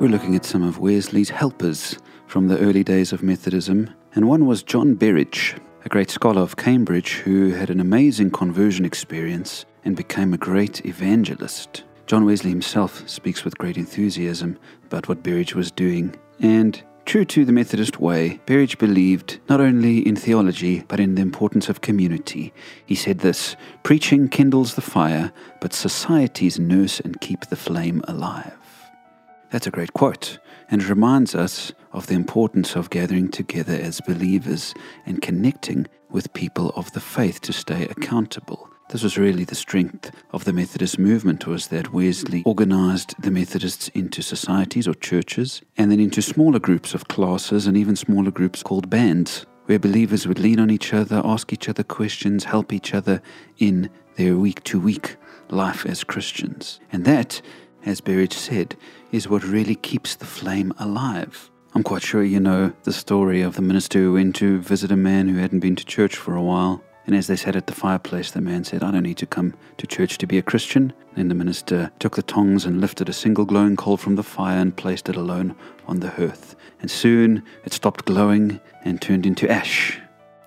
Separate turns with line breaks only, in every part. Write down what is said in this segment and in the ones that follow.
We're looking at some of Wesley's helpers from the early days of Methodism, and one was John Berridge, a great scholar of Cambridge who had an amazing conversion experience and became a great evangelist. John Wesley himself speaks with great enthusiasm about what Berridge was doing, and True to the Methodist way, Berridge believed not only in theology but in the importance of community. He said this Preaching kindles the fire, but societies nurse and keep the flame alive. That's a great quote, and reminds us of the importance of gathering together as believers and connecting with people of the faith to stay accountable. This was really the strength of the Methodist movement was that Wesley organized the Methodists into societies or churches and then into smaller groups of classes and even smaller groups called bands where believers would lean on each other, ask each other questions, help each other in their week to week life as Christians. And that, as Berridge said, is what really keeps the flame alive. I'm quite sure you know the story of the minister who went to visit a man who hadn't been to church for a while and as they sat at the fireplace, the man said, I don't need to come to church to be a Christian. Then the minister took the tongs and lifted a single glowing coal from the fire and placed it alone on the hearth. And soon it stopped glowing and turned into ash.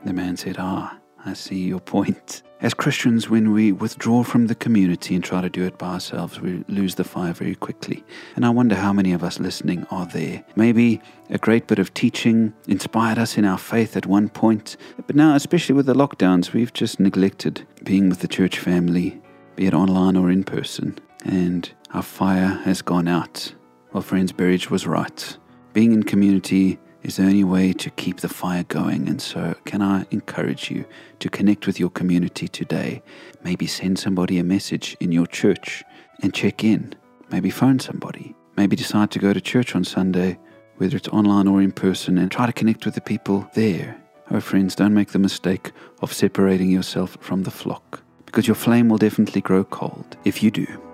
The man said, Ah, I see your point. As Christians, when we withdraw from the community and try to do it by ourselves, we lose the fire very quickly. And I wonder how many of us listening are there. Maybe a great bit of teaching inspired us in our faith at one point, but now, especially with the lockdowns, we've just neglected being with the church family, be it online or in person, and our fire has gone out. Well, friends, Berridge was right. Being in community is the only way to keep the fire going. And so, can I encourage you to connect with your community today? Maybe send somebody a message in your church and check in. Maybe phone somebody. Maybe decide to go to church on Sunday, whether it's online or in person, and try to connect with the people there. Oh, friends, don't make the mistake of separating yourself from the flock, because your flame will definitely grow cold if you do.